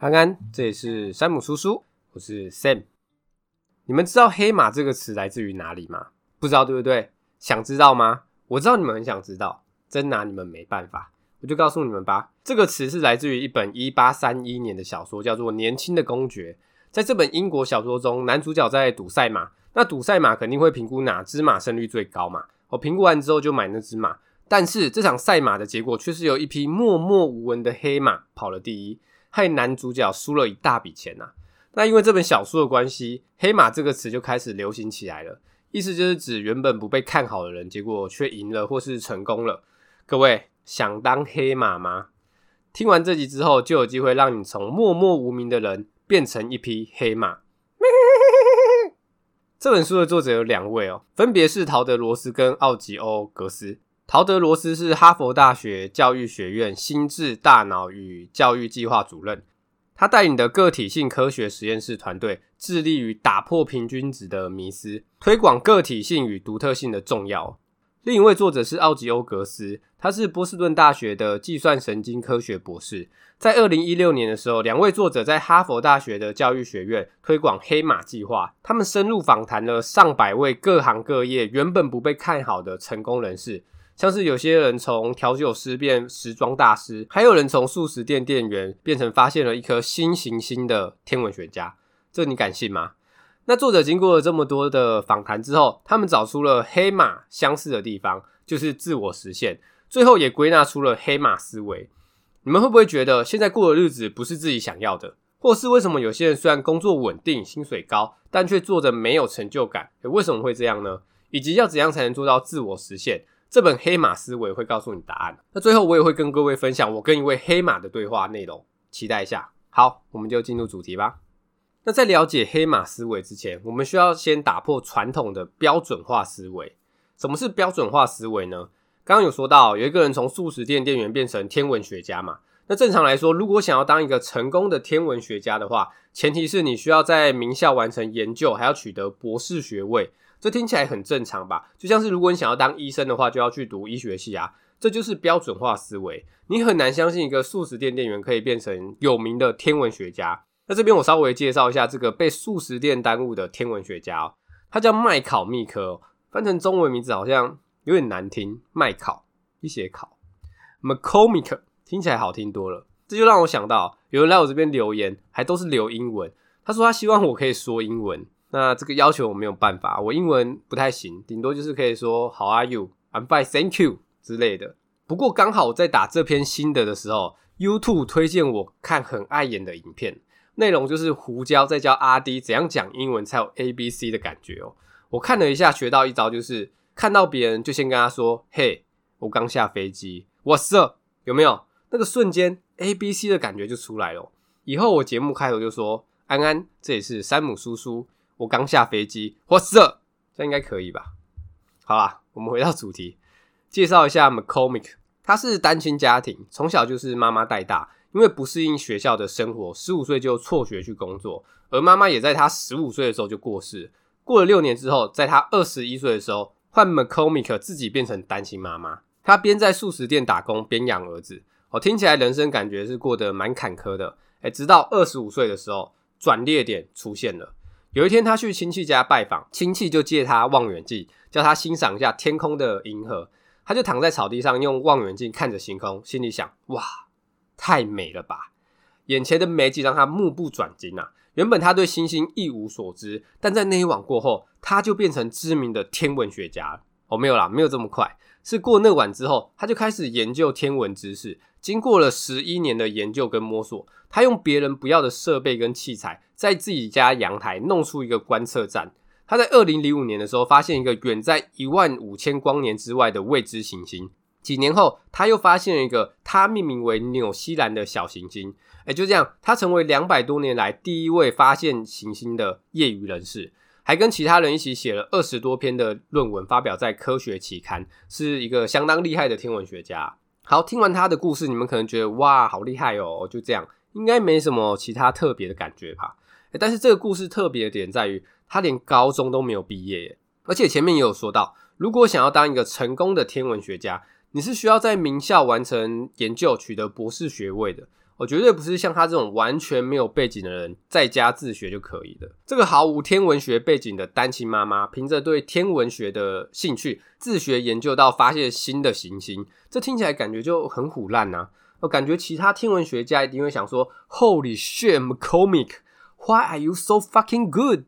安安，这里是山姆叔叔，我是 Sam。你们知道“黑马”这个词来自于哪里吗？不知道对不对？想知道吗？我知道你们很想知道，真拿你们没办法。我就告诉你们吧，这个词是来自于一本一八三一年的小说，叫做《年轻的公爵》。在这本英国小说中，男主角在赌赛马，那赌赛马肯定会评估哪只马胜率最高嘛。我评估完之后就买那只马，但是这场赛马的结果却是由一匹默默无闻的黑马跑了第一。害男主角输了一大笔钱呐、啊。那因为这本小说的关系，“黑马”这个词就开始流行起来了。意思就是指原本不被看好的人，结果却赢了或是成功了。各位想当黑马吗？听完这集之后，就有机会让你从默默无名的人变成一匹黑马。这本书的作者有两位哦，分别是陶德罗斯跟奥吉欧格斯。陶德罗斯是哈佛大学教育学院心智、大脑与教育计划主任，他带领的个体性科学实验室团队致力于打破平均值的迷思，推广个体性与独特性的重要。另一位作者是奥吉欧格斯，他是波士顿大学的计算神经科学博士。在二零一六年的时候，两位作者在哈佛大学的教育学院推广黑马计划，他们深入访谈了上百位各行各业原本不被看好的成功人士。像是有些人从调酒师变时装大师，还有人从素食店店员变成发现了一颗新行星的天文学家，这你敢信吗？那作者经过了这么多的访谈之后，他们找出了黑马相似的地方，就是自我实现，最后也归纳出了黑马思维。你们会不会觉得现在过的日子不是自己想要的？或是为什么有些人虽然工作稳定、薪水高，但却做着没有成就感？为什么会这样呢？以及要怎样才能做到自我实现？这本黑马思维会告诉你答案。那最后我也会跟各位分享我跟一位黑马的对话内容，期待一下。好，我们就进入主题吧。那在了解黑马思维之前，我们需要先打破传统的标准化思维。什么是标准化思维呢？刚刚有说到，有一个人从素食店店员变成天文学家嘛。那正常来说，如果想要当一个成功的天文学家的话，前提是你需要在名校完成研究，还要取得博士学位。这听起来很正常吧？就像是如果你想要当医生的话，就要去读医学系啊。这就是标准化思维。你很难相信一个素食店店员可以变成有名的天文学家。那这边我稍微介绍一下这个被素食店耽误的天文学家哦，他叫麦考密科，翻成中文名字好像有点难听。麦考一写考，McCormick 听起来好听多了。这就让我想到，有人来我这边留言，还都是留英文。他说他希望我可以说英文。那这个要求我没有办法，我英文不太行，顶多就是可以说 How are you? I'm fine, thank you 之类的。不过刚好我在打这篇心得的时候，YouTube 推荐我看很碍眼的影片，内容就是胡椒在教阿 D 怎样讲英文才有 ABC 的感觉哦。我看了一下，学到一招就是看到别人就先跟他说：“嘿，我刚下飞机，What's up？” 有没有？那个瞬间 ABC 的感觉就出来了。以后我节目开头就说：“安安，这里是山姆叔叔。”我刚下飞机，What's up？这应该可以吧？好啦，我们回到主题，介绍一下 McComick。他是单亲家庭，从小就是妈妈带大，因为不适应学校的生活，十五岁就辍学去工作，而妈妈也在他十五岁的时候就过世。过了六年之后，在他二十一岁的时候，换 McComick 自己变成单亲妈妈。他边在素食店打工，边养儿子。哦，听起来人生感觉是过得蛮坎坷的。诶，直到二十五岁的时候，转捩点出现了。有一天，他去亲戚家拜访，亲戚就借他望远镜，叫他欣赏一下天空的银河。他就躺在草地上，用望远镜看着星空，心里想：哇，太美了吧！眼前的美景让他目不转睛啊！原本他对星星一无所知，但在那一晚过后，他就变成知名的天文学家。哦，没有啦，没有这么快，是过那晚之后，他就开始研究天文知识。经过了十一年的研究跟摸索，他用别人不要的设备跟器材，在自己家阳台弄出一个观测站。他在二零零五年的时候，发现一个远在一万五千光年之外的未知行星。几年后，他又发现了一个他命名为纽西兰的小行星。诶，就这样，他成为两百多年来第一位发现行星的业余人士，还跟其他人一起写了二十多篇的论文，发表在科学期刊，是一个相当厉害的天文学家。好，听完他的故事，你们可能觉得哇，好厉害哦！就这样，应该没什么其他特别的感觉吧？但是这个故事特别的点在于，他连高中都没有毕业耶，而且前面也有说到，如果想要当一个成功的天文学家，你是需要在名校完成研究，取得博士学位的。我绝对不是像他这种完全没有背景的人在家自学就可以的。这个毫无天文学背景的单亲妈妈，凭着对天文学的兴趣，自学研究到发现新的行星，这听起来感觉就很唬烂呐。我感觉其他天文学家一定会想说：“Holy shit, McCormick, why are you so fucking good?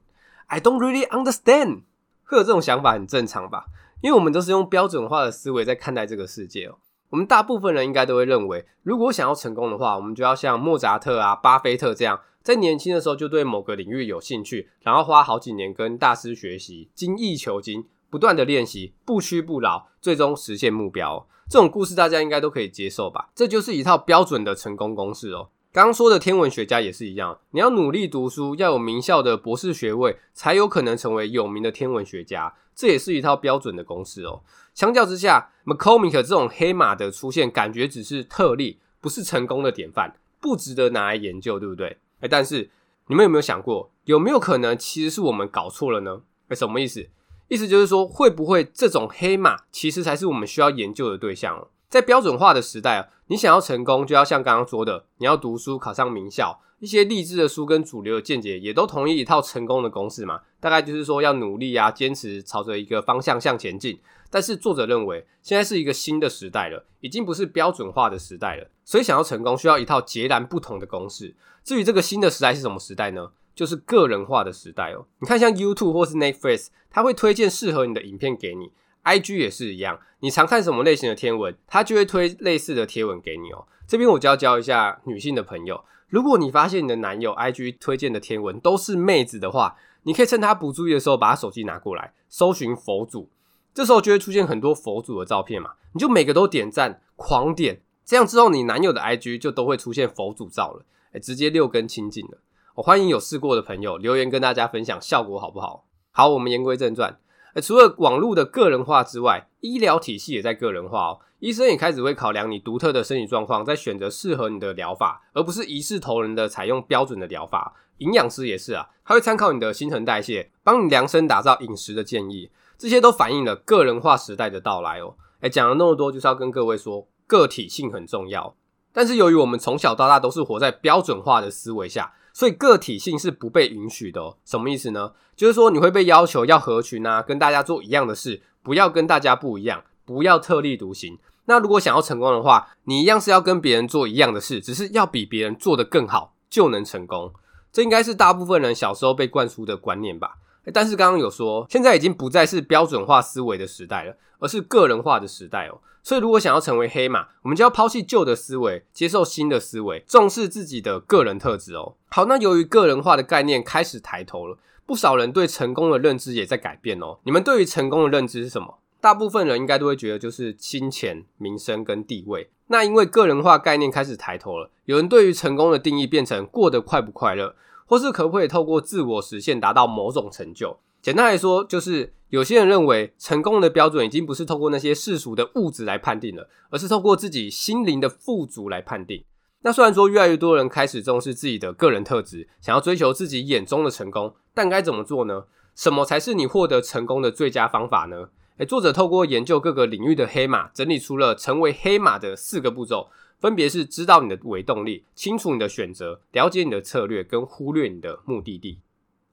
I don't really understand.” 会有这种想法很正常吧？因为我们都是用标准化的思维在看待这个世界哦。我们大部分人应该都会认为，如果想要成功的话，我们就要像莫扎特啊、巴菲特这样，在年轻的时候就对某个领域有兴趣，然后花好几年跟大师学习，精益求精，不断的练习，不屈不挠，最终实现目标。这种故事大家应该都可以接受吧？这就是一套标准的成功公式哦。刚说的天文学家也是一样，你要努力读书，要有名校的博士学位，才有可能成为有名的天文学家。这也是一套标准的公式哦。相较之下，McCormick 这种黑马的出现，感觉只是特例，不是成功的典范，不值得拿来研究，对不对？诶，但是你们有没有想过，有没有可能其实是我们搞错了呢？诶，什么意思？意思就是说，会不会这种黑马其实才是我们需要研究的对象？在标准化的时代啊，你想要成功，就要像刚刚说的，你要读书考上名校，一些励志的书跟主流的见解也都同意一套成功的公式嘛。大概就是说要努力啊，坚持朝着一个方向向前进。但是作者认为，现在是一个新的时代了，已经不是标准化的时代了，所以想要成功，需要一套截然不同的公式。至于这个新的时代是什么时代呢？就是个人化的时代哦。你看，像 YouTube 或是 Netflix，它会推荐适合你的影片给你；IG 也是一样，你常看什么类型的天文，它就会推类似的贴文给你哦。这边我就要教一下女性的朋友，如果你发现你的男友 IG 推荐的贴文都是妹子的话，你可以趁他不注意的时候，把他手机拿过来，搜寻佛祖，这时候就会出现很多佛祖的照片嘛，你就每个都点赞，狂点，这样之后你男友的 IG 就都会出现佛祖照了，诶，直接六根清净了。我欢迎有试过的朋友留言跟大家分享效果好不好？好，我们言归正传。除了网络的个人化之外，医疗体系也在个人化哦。医生也开始会考量你独特的身体状况，再选择适合你的疗法，而不是一视同仁的采用标准的疗法。营养师也是啊，他会参考你的新陈代谢，帮你量身打造饮食的建议。这些都反映了个人化时代的到来哦。诶，讲了那么多，就是要跟各位说，个体性很重要。但是由于我们从小到大都是活在标准化的思维下。所以个体性是不被允许的，什么意思呢？就是说你会被要求要合群啊，跟大家做一样的事，不要跟大家不一样，不要特立独行。那如果想要成功的话，你一样是要跟别人做一样的事，只是要比别人做得更好，就能成功。这应该是大部分人小时候被灌输的观念吧。但是刚刚有说，现在已经不再是标准化思维的时代了，而是个人化的时代哦。所以如果想要成为黑马，我们就要抛弃旧的思维，接受新的思维，重视自己的个人特质哦。好，那由于个人化的概念开始抬头了，不少人对成功的认知也在改变哦。你们对于成功的认知是什么？大部分人应该都会觉得就是金钱、名声跟地位。那因为个人化概念开始抬头了，有人对于成功的定义变成过得快不快乐。或是可不可以透过自我实现达到某种成就？简单来说，就是有些人认为成功的标准已经不是透过那些世俗的物质来判定了，而是透过自己心灵的富足来判定。那虽然说越来越多人开始重视自己的个人特质，想要追求自己眼中的成功，但该怎么做呢？什么才是你获得成功的最佳方法呢？诶，作者透过研究各个领域的黑马，整理出了成为黑马的四个步骤。分别是知道你的微动力，清楚你的选择，了解你的策略，跟忽略你的目的地。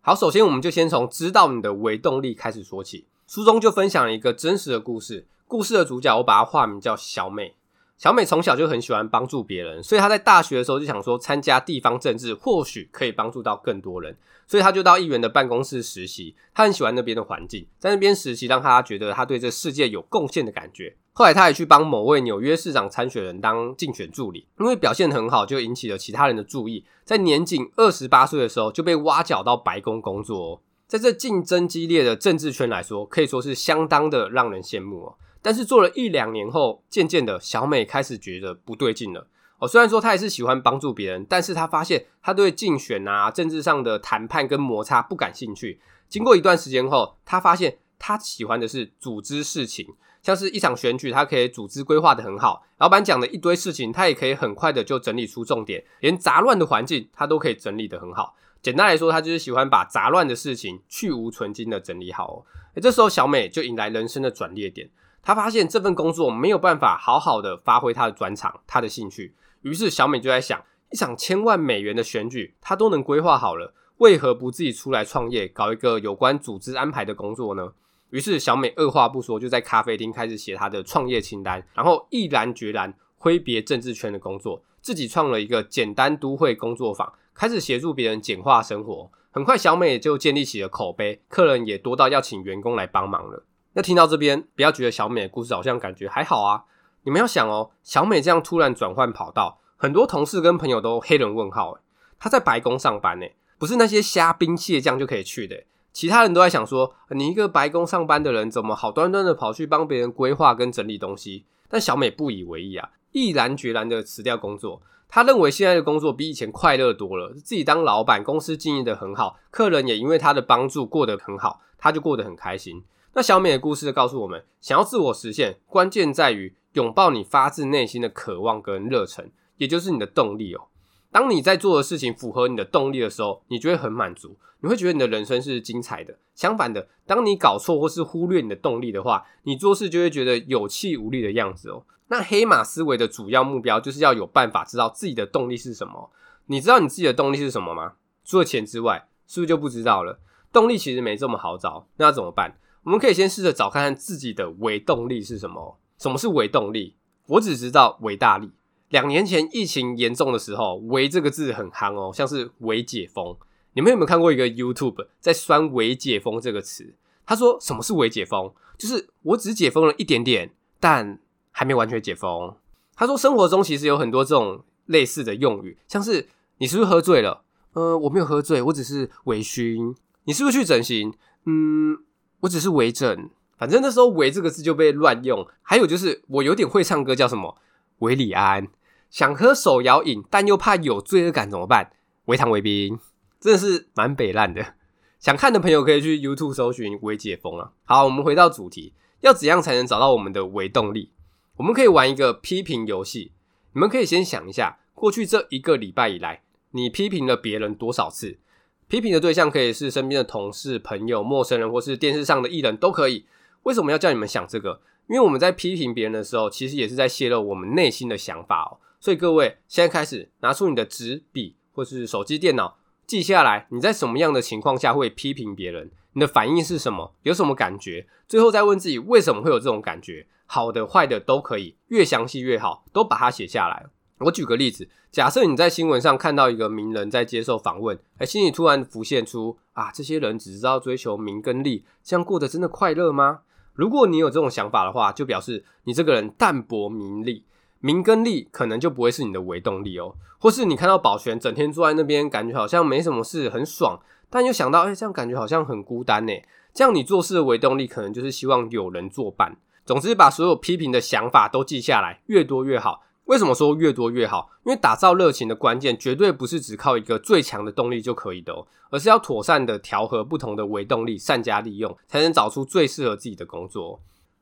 好，首先我们就先从知道你的微动力开始说起。书中就分享了一个真实的故事，故事的主角我把它化名叫小美。小美从小就很喜欢帮助别人，所以她在大学的时候就想说，参加地方政治或许可以帮助到更多人，所以她就到议员的办公室实习。她很喜欢那边的环境，在那边实习让她觉得她对这世界有贡献的感觉。后来他也去帮某位纽约市长参选人当竞选助理，因为表现很好，就引起了其他人的注意。在年仅二十八岁的时候就被挖角到白宫工作哦。在这竞争激烈的政治圈来说，可以说是相当的让人羡慕哦。但是做了一两年后，渐渐的小美开始觉得不对劲了。哦，虽然说她也是喜欢帮助别人，但是她发现她对竞选啊、政治上的谈判跟摩擦不感兴趣。经过一段时间后，她发现他喜欢的是组织事情，像是一场选举，他可以组织规划得很好。老板讲的一堆事情，他也可以很快的就整理出重点，连杂乱的环境他都可以整理得很好。简单来说，他就是喜欢把杂乱的事情去芜存菁的整理好哦。这时候小美就迎来人生的转捩点。他发现这份工作没有办法好好的发挥他的专长、他的兴趣，于是小美就在想，一场千万美元的选举，他都能规划好了，为何不自己出来创业，搞一个有关组织安排的工作呢？于是小美二话不说，就在咖啡厅开始写她的创业清单，然后毅然决然挥别政治圈的工作，自己创了一个简单都会工作坊，开始协助别人简化生活。很快，小美就建立起了口碑，客人也多到要请员工来帮忙了。那听到这边，不要觉得小美的故事好像感觉还好啊。你们要想哦，小美这样突然转换跑道，很多同事跟朋友都黑人问号。她在白宫上班呢，不是那些虾兵蟹将就可以去的。其他人都在想说，你一个白宫上班的人，怎么好端端的跑去帮别人规划跟整理东西？但小美不以为意啊，毅然决然的辞掉工作。她认为现在的工作比以前快乐多了，自己当老板，公司经营得很好，客人也因为她的帮助过得很好，她就过得很开心。那小美的故事告诉我们，想要自我实现，关键在于。拥抱你发自内心的渴望跟热忱，也就是你的动力哦。当你在做的事情符合你的动力的时候，你就会很满足，你会觉得你的人生是精彩的。相反的，当你搞错或是忽略你的动力的话，你做事就会觉得有气无力的样子哦。那黑马思维的主要目标就是要有办法知道自己的动力是什么。你知道你自己的动力是什么吗？除了钱之外，是不是就不知道了？动力其实没这么好找，那怎么办？我们可以先试着找看看自己的微动力是什么。什么是微动力？我只知道维大力。两年前疫情严重的时候，“微”这个字很夯哦，像是“微解封”。你们有没有看过一个 YouTube 在酸“微解封”这个词？他说：“什么是微解封？就是我只解封了一点点，但还没完全解封。”他说：“生活中其实有很多这种类似的用语，像是你是不是喝醉了？呃，我没有喝醉，我只是微醺。你是不是去整形？嗯，我只是微整。”反正那时候“微”这个字就被乱用，还有就是我有点会唱歌，叫什么“韦礼安”，想喝手摇饮，但又怕有罪恶感怎么办？微糖微冰，真的是蛮北烂的。想看的朋友可以去 YouTube 搜寻“微解封”啊。好，我们回到主题，要怎样才能找到我们的微动力？我们可以玩一个批评游戏。你们可以先想一下，过去这一个礼拜以来，你批评了别人多少次？批评的对象可以是身边的同事、朋友、陌生人，或是电视上的艺人都可以。为什么要叫你们想这个？因为我们在批评别人的时候，其实也是在泄露我们内心的想法哦。所以各位，现在开始拿出你的纸笔或是手机、电脑，记下来你在什么样的情况下会批评别人，你的反应是什么，有什么感觉，最后再问自己为什么会有这种感觉，好的、坏的都可以，越详细越好，都把它写下来。我举个例子，假设你在新闻上看到一个名人在接受访问，哎，心里突然浮现出啊，这些人只知道追求名跟利，这样过得真的快乐吗？如果你有这种想法的话，就表示你这个人淡泊名利，名跟利可能就不会是你的微动力哦。或是你看到宝泉整天坐在那边，感觉好像没什么事，很爽，但又想到，哎，这样感觉好像很孤单呢。这样你做事的微动力可能就是希望有人作伴。总之，把所有批评的想法都记下来，越多越好。为什么说越多越好？因为打造热情的关键绝对不是只靠一个最强的动力就可以的哦，而是要妥善的调和不同的维动力，善加利用，才能找出最适合自己的工作。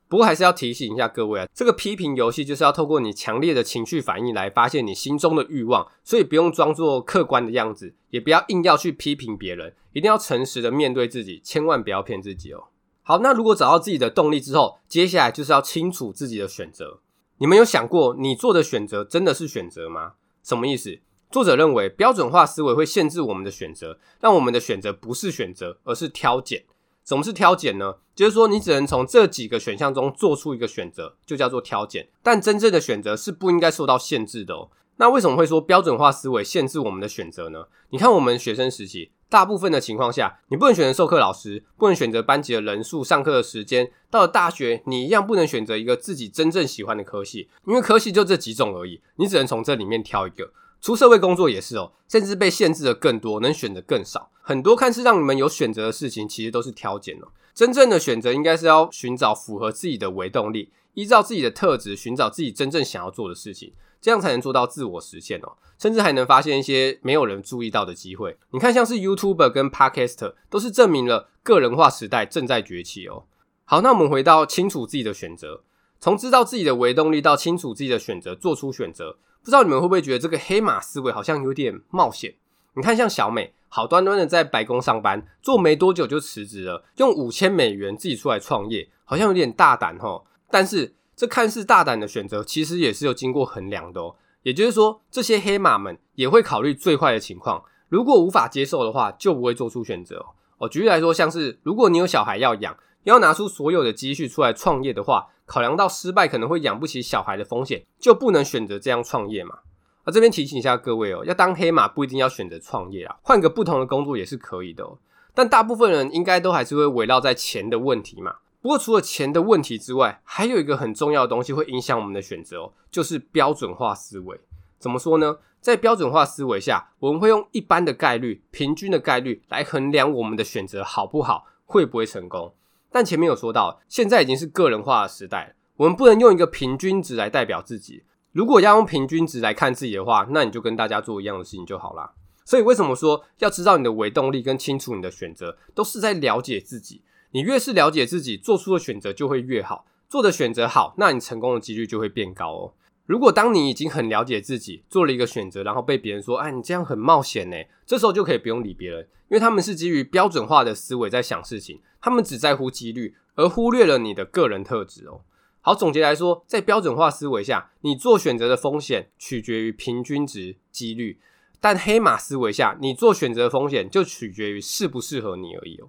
不过还是要提醒一下各位啊，这个批评游戏就是要透过你强烈的情绪反应来发现你心中的欲望，所以不用装作客观的样子，也不要硬要去批评别人，一定要诚实的面对自己，千万不要骗自己哦。好，那如果找到自己的动力之后，接下来就是要清楚自己的选择。你们有想过，你做的选择真的是选择吗？什么意思？作者认为，标准化思维会限制我们的选择，让我们的选择不是选择，而是挑拣。什么是挑拣呢？就是说，你只能从这几个选项中做出一个选择，就叫做挑拣。但真正的选择是不应该受到限制的哦。那为什么会说标准化思维限制我们的选择呢？你看，我们学生时期。大部分的情况下，你不能选择授课老师，不能选择班级的人数、上课的时间。到了大学，你一样不能选择一个自己真正喜欢的科系，因为科系就这几种而已，你只能从这里面挑一个。出社会工作也是哦，甚至被限制的更多，能选的更少。很多看似让你们有选择的事情，其实都是挑拣哦。真正的选择应该是要寻找符合自己的微动力，依照自己的特质寻找自己真正想要做的事情。这样才能做到自我实现哦，甚至还能发现一些没有人注意到的机会。你看，像是 YouTuber 跟 Podcaster 都是证明了个人化时代正在崛起哦。好，那我们回到清楚自己的选择，从知道自己的微动力到清楚自己的选择，做出选择。不知道你们会不会觉得这个黑马思维好像有点冒险？你看，像小美，好端端的在白宫上班，做没多久就辞职了，用五千美元自己出来创业，好像有点大胆齁。但是这看似大胆的选择，其实也是有经过衡量的哦。也就是说，这些黑马们也会考虑最坏的情况，如果无法接受的话，就不会做出选择哦。哦，举例来说，像是如果你有小孩要养，要拿出所有的积蓄出来创业的话，考量到失败可能会养不起小孩的风险，就不能选择这样创业嘛。啊，这边提醒一下各位哦，要当黑马不一定要选择创业啊，换个不同的工作也是可以的哦。但大部分人应该都还是会围绕在钱的问题嘛。不过除了钱的问题之外，还有一个很重要的东西会影响我们的选择哦，就是标准化思维。怎么说呢？在标准化思维下，我们会用一般的概率、平均的概率来衡量我们的选择好不好，会不会成功。但前面有说到，现在已经是个人化的时代，我们不能用一个平均值来代表自己。如果要用平均值来看自己的话，那你就跟大家做一样的事情就好啦。所以为什么说要知道你的维动力跟清楚你的选择，都是在了解自己。你越是了解自己，做出的选择就会越好。做的选择好，那你成功的几率就会变高哦。如果当你已经很了解自己，做了一个选择，然后被别人说：“哎，你这样很冒险呢。”这时候就可以不用理别人，因为他们是基于标准化的思维在想事情，他们只在乎几率，而忽略了你的个人特质哦。好，总结来说，在标准化思维下，你做选择的风险取决于平均值几率；但黑马思维下，你做选择的风险就取决于适不适合你而已哦。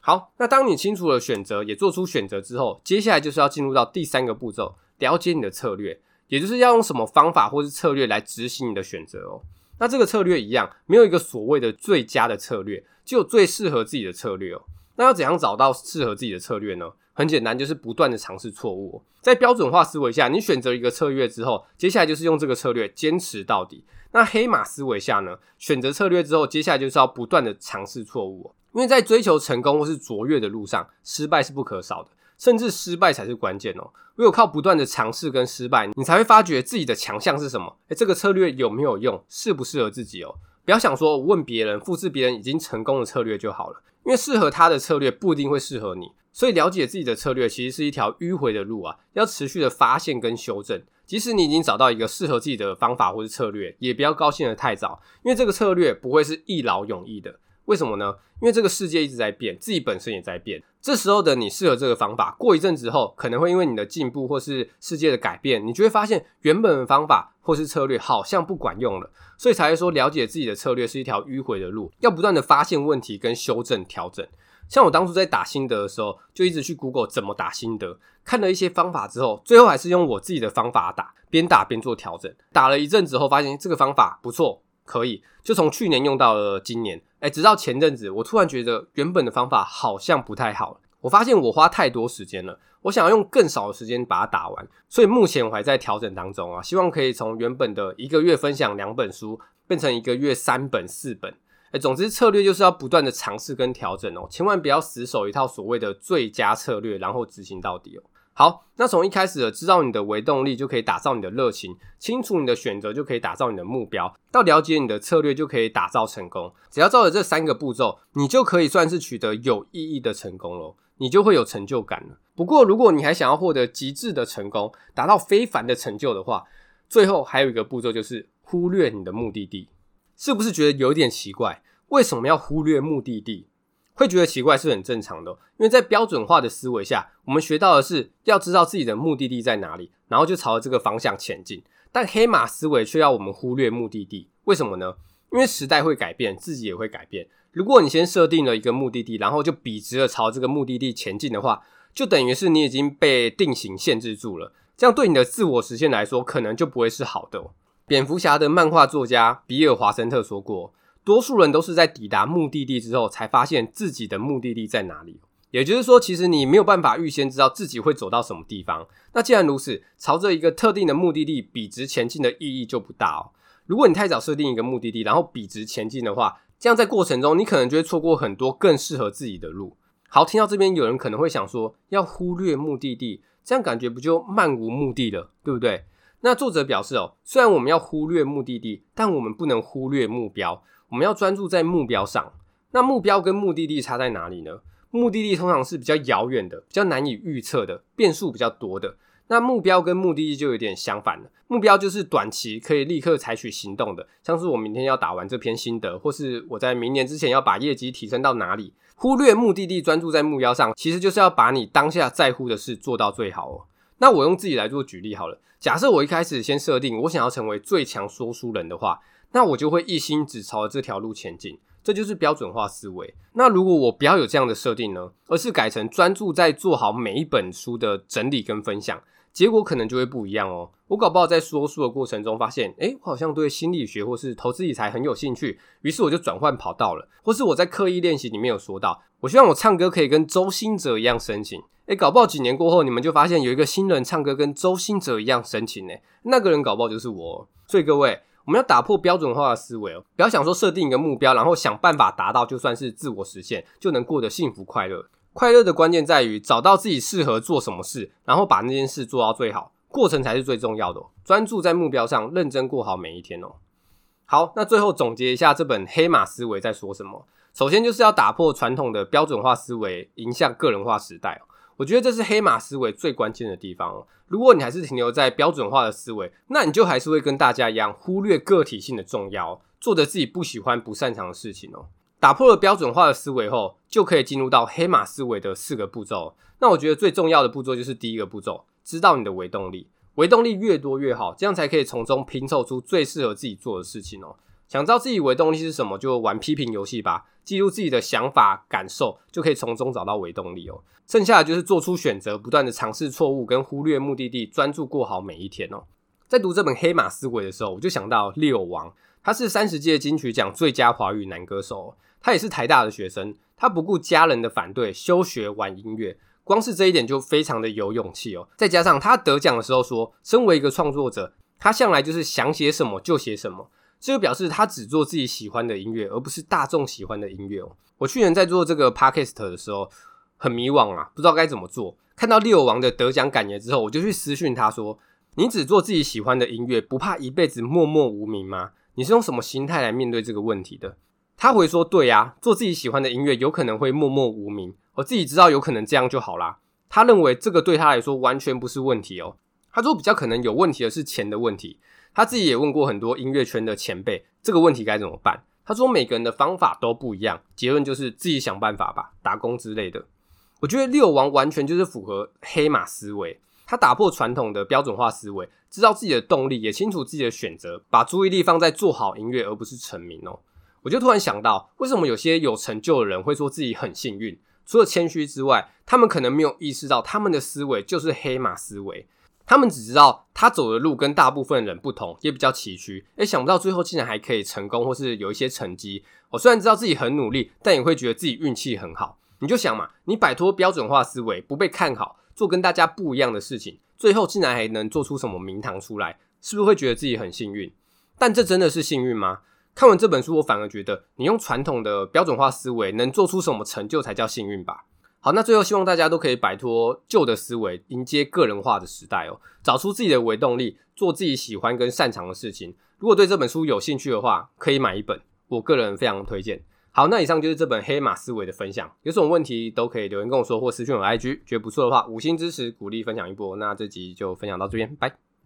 好，那当你清楚了选择，也做出选择之后，接下来就是要进入到第三个步骤，了解你的策略，也就是要用什么方法或是策略来执行你的选择哦。那这个策略一样，没有一个所谓的最佳的策略，只有最适合自己的策略哦。那要怎样找到适合自己的策略呢？很简单，就是不断的尝试错误。在标准化思维下，你选择一个策略之后，接下来就是用这个策略坚持到底。那黑马思维下呢，选择策略之后，接下来就是要不断的尝试错误。因为在追求成功或是卓越的路上，失败是不可少的，甚至失败才是关键哦。唯有靠不断的尝试跟失败，你才会发觉自己的强项是什么。诶，这个策略有没有用，适不适合自己哦？不要想说问别人，复制别人已经成功的策略就好了，因为适合他的策略不一定会适合你。所以了解自己的策略其实是一条迂回的路啊，要持续的发现跟修正。即使你已经找到一个适合自己的方法或是策略，也不要高兴得太早，因为这个策略不会是一劳永逸的。为什么呢？因为这个世界一直在变，自己本身也在变。这时候的你适合这个方法，过一阵子后，可能会因为你的进步或是世界的改变，你就会发现原本的方法或是策略好像不管用了。所以才会说，了解自己的策略是一条迂回的路，要不断的发现问题跟修正调整。像我当初在打心得的时候，就一直去 Google 怎么打心得，看了一些方法之后，最后还是用我自己的方法打，边打边做调整。打了一阵子后，发现这个方法不错，可以，就从去年用到了今年。哎，直到前阵子，我突然觉得原本的方法好像不太好。我发现我花太多时间了，我想要用更少的时间把它打完。所以目前我还在调整当中啊，希望可以从原本的一个月分享两本书，变成一个月三本、四本。哎，总之策略就是要不断的尝试跟调整哦，千万不要死守一套所谓的最佳策略，然后执行到底哦。好，那从一开始的知道你的微动力就可以打造你的热情，清楚你的选择就可以打造你的目标，到了解你的策略就可以打造成功。只要照着这三个步骤，你就可以算是取得有意义的成功咯，你就会有成就感了。不过，如果你还想要获得极致的成功，达到非凡的成就的话，最后还有一个步骤就是忽略你的目的地。是不是觉得有点奇怪？为什么要忽略目的地？会觉得奇怪是很正常的，因为在标准化的思维下，我们学到的是要知道自己的目的地在哪里，然后就朝着这个方向前进。但黑马思维却要我们忽略目的地，为什么呢？因为时代会改变，自己也会改变。如果你先设定了一个目的地，然后就笔直的朝这个目的地前进的话，就等于是你已经被定型限制住了。这样对你的自我实现来说，可能就不会是好的。蝙蝠侠的漫画作家比尔·华森特说过：“多数人都是在抵达目的地之后，才发现自己的目的地在哪里。”也就是说，其实你没有办法预先知道自己会走到什么地方。那既然如此，朝着一个特定的目的地笔直前进的意义就不大哦。如果你太早设定一个目的地，然后笔直前进的话，这样在过程中你可能就会错过很多更适合自己的路。好，听到这边，有人可能会想说，要忽略目的地，这样感觉不就漫无目的了，对不对？那作者表示哦，虽然我们要忽略目的地，但我们不能忽略目标。我们要专注在目标上。那目标跟目的地差在哪里呢？目的地通常是比较遥远的，比较难以预测的，变数比较多的。那目标跟目的地就有点相反了。目标就是短期可以立刻采取行动的，像是我明天要打完这篇心得，或是我在明年之前要把业绩提升到哪里。忽略目的地，专注在目标上，其实就是要把你当下在乎的事做到最好哦。那我用自己来做举例好了。假设我一开始先设定我想要成为最强说书人的话，那我就会一心只朝着这条路前进。这就是标准化思维。那如果我不要有这样的设定呢？而是改成专注在做好每一本书的整理跟分享，结果可能就会不一样哦。我搞不好在说书的过程中发现，诶，我好像对心理学或是投资理财很有兴趣，于是我就转换跑道了。或是我在刻意练习里面有说到，我希望我唱歌可以跟周兴哲一样深情。诶，搞不好几年过后，你们就发现有一个新人唱歌跟周兴哲一样深情呢。那个人搞不好就是我。所以各位。我们要打破标准化的思维哦，不要想说设定一个目标，然后想办法达到，就算是自我实现，就能过得幸福快乐。快乐的关键在于找到自己适合做什么事，然后把那件事做到最好，过程才是最重要的。专注在目标上，认真过好每一天哦。好，那最后总结一下这本黑马思维在说什么？首先就是要打破传统的标准化思维，迎向个人化时代哦。我觉得这是黑马思维最关键的地方哦。如果你还是停留在标准化的思维，那你就还是会跟大家一样，忽略个体性的重要，做着自己不喜欢、不擅长的事情哦。打破了标准化的思维后，就可以进入到黑马思维的四个步骤。那我觉得最重要的步骤就是第一个步骤，知道你的微动力，微动力越多越好，这样才可以从中拼凑出最适合自己做的事情哦。想知道自己微动力是什么，就玩批评游戏吧。记录自己的想法感受，就可以从中找到微动力哦。剩下的就是做出选择，不断的尝试错误，跟忽略目的地，专注过好每一天哦。在读这本黑马思维的时候，我就想到 Leo 王，他是三十届金曲奖最佳华语男歌手，他也是台大的学生，他不顾家人的反对，休学玩音乐，光是这一点就非常的有勇气哦。再加上他得奖的时候说，身为一个创作者，他向来就是想写什么就写什么。这就表示他只做自己喜欢的音乐，而不是大众喜欢的音乐哦。我去年在做这个 podcast 的时候，很迷惘啊，不知道该怎么做。看到 Leo 王的得奖感言之后，我就去私讯他说：“你只做自己喜欢的音乐，不怕一辈子默默无名吗？你是用什么心态来面对这个问题的？”他回说：“对呀，做自己喜欢的音乐，有可能会默默无名，我自己知道有可能这样就好啦。”他认为这个对他来说完全不是问题哦。他说比较可能有问题的是钱的问题。他自己也问过很多音乐圈的前辈，这个问题该怎么办？他说每个人的方法都不一样，结论就是自己想办法吧，打工之类的。我觉得六王完全就是符合黑马思维，他打破传统的标准化思维，知道自己的动力，也清楚自己的选择，把注意力放在做好音乐，而不是成名哦。我就突然想到，为什么有些有成就的人会说自己很幸运？除了谦虚之外，他们可能没有意识到他们的思维就是黑马思维。他们只知道他走的路跟大部分人不同，也比较崎岖。诶，想不到最后竟然还可以成功，或是有一些成绩。我虽然知道自己很努力，但也会觉得自己运气很好。你就想嘛，你摆脱标准化思维，不被看好，做跟大家不一样的事情，最后竟然还能做出什么名堂出来，是不是会觉得自己很幸运？但这真的是幸运吗？看完这本书，我反而觉得，你用传统的标准化思维能做出什么成就才叫幸运吧。好，那最后希望大家都可以摆脱旧的思维，迎接个人化的时代哦，找出自己的维动力，做自己喜欢跟擅长的事情。如果对这本书有兴趣的话，可以买一本，我个人非常推荐。好，那以上就是这本黑马思维的分享，有什么问题都可以留言跟我说，或私讯我 IG，觉得不错的话，五星支持鼓励分享一波。那这集就分享到这边，拜。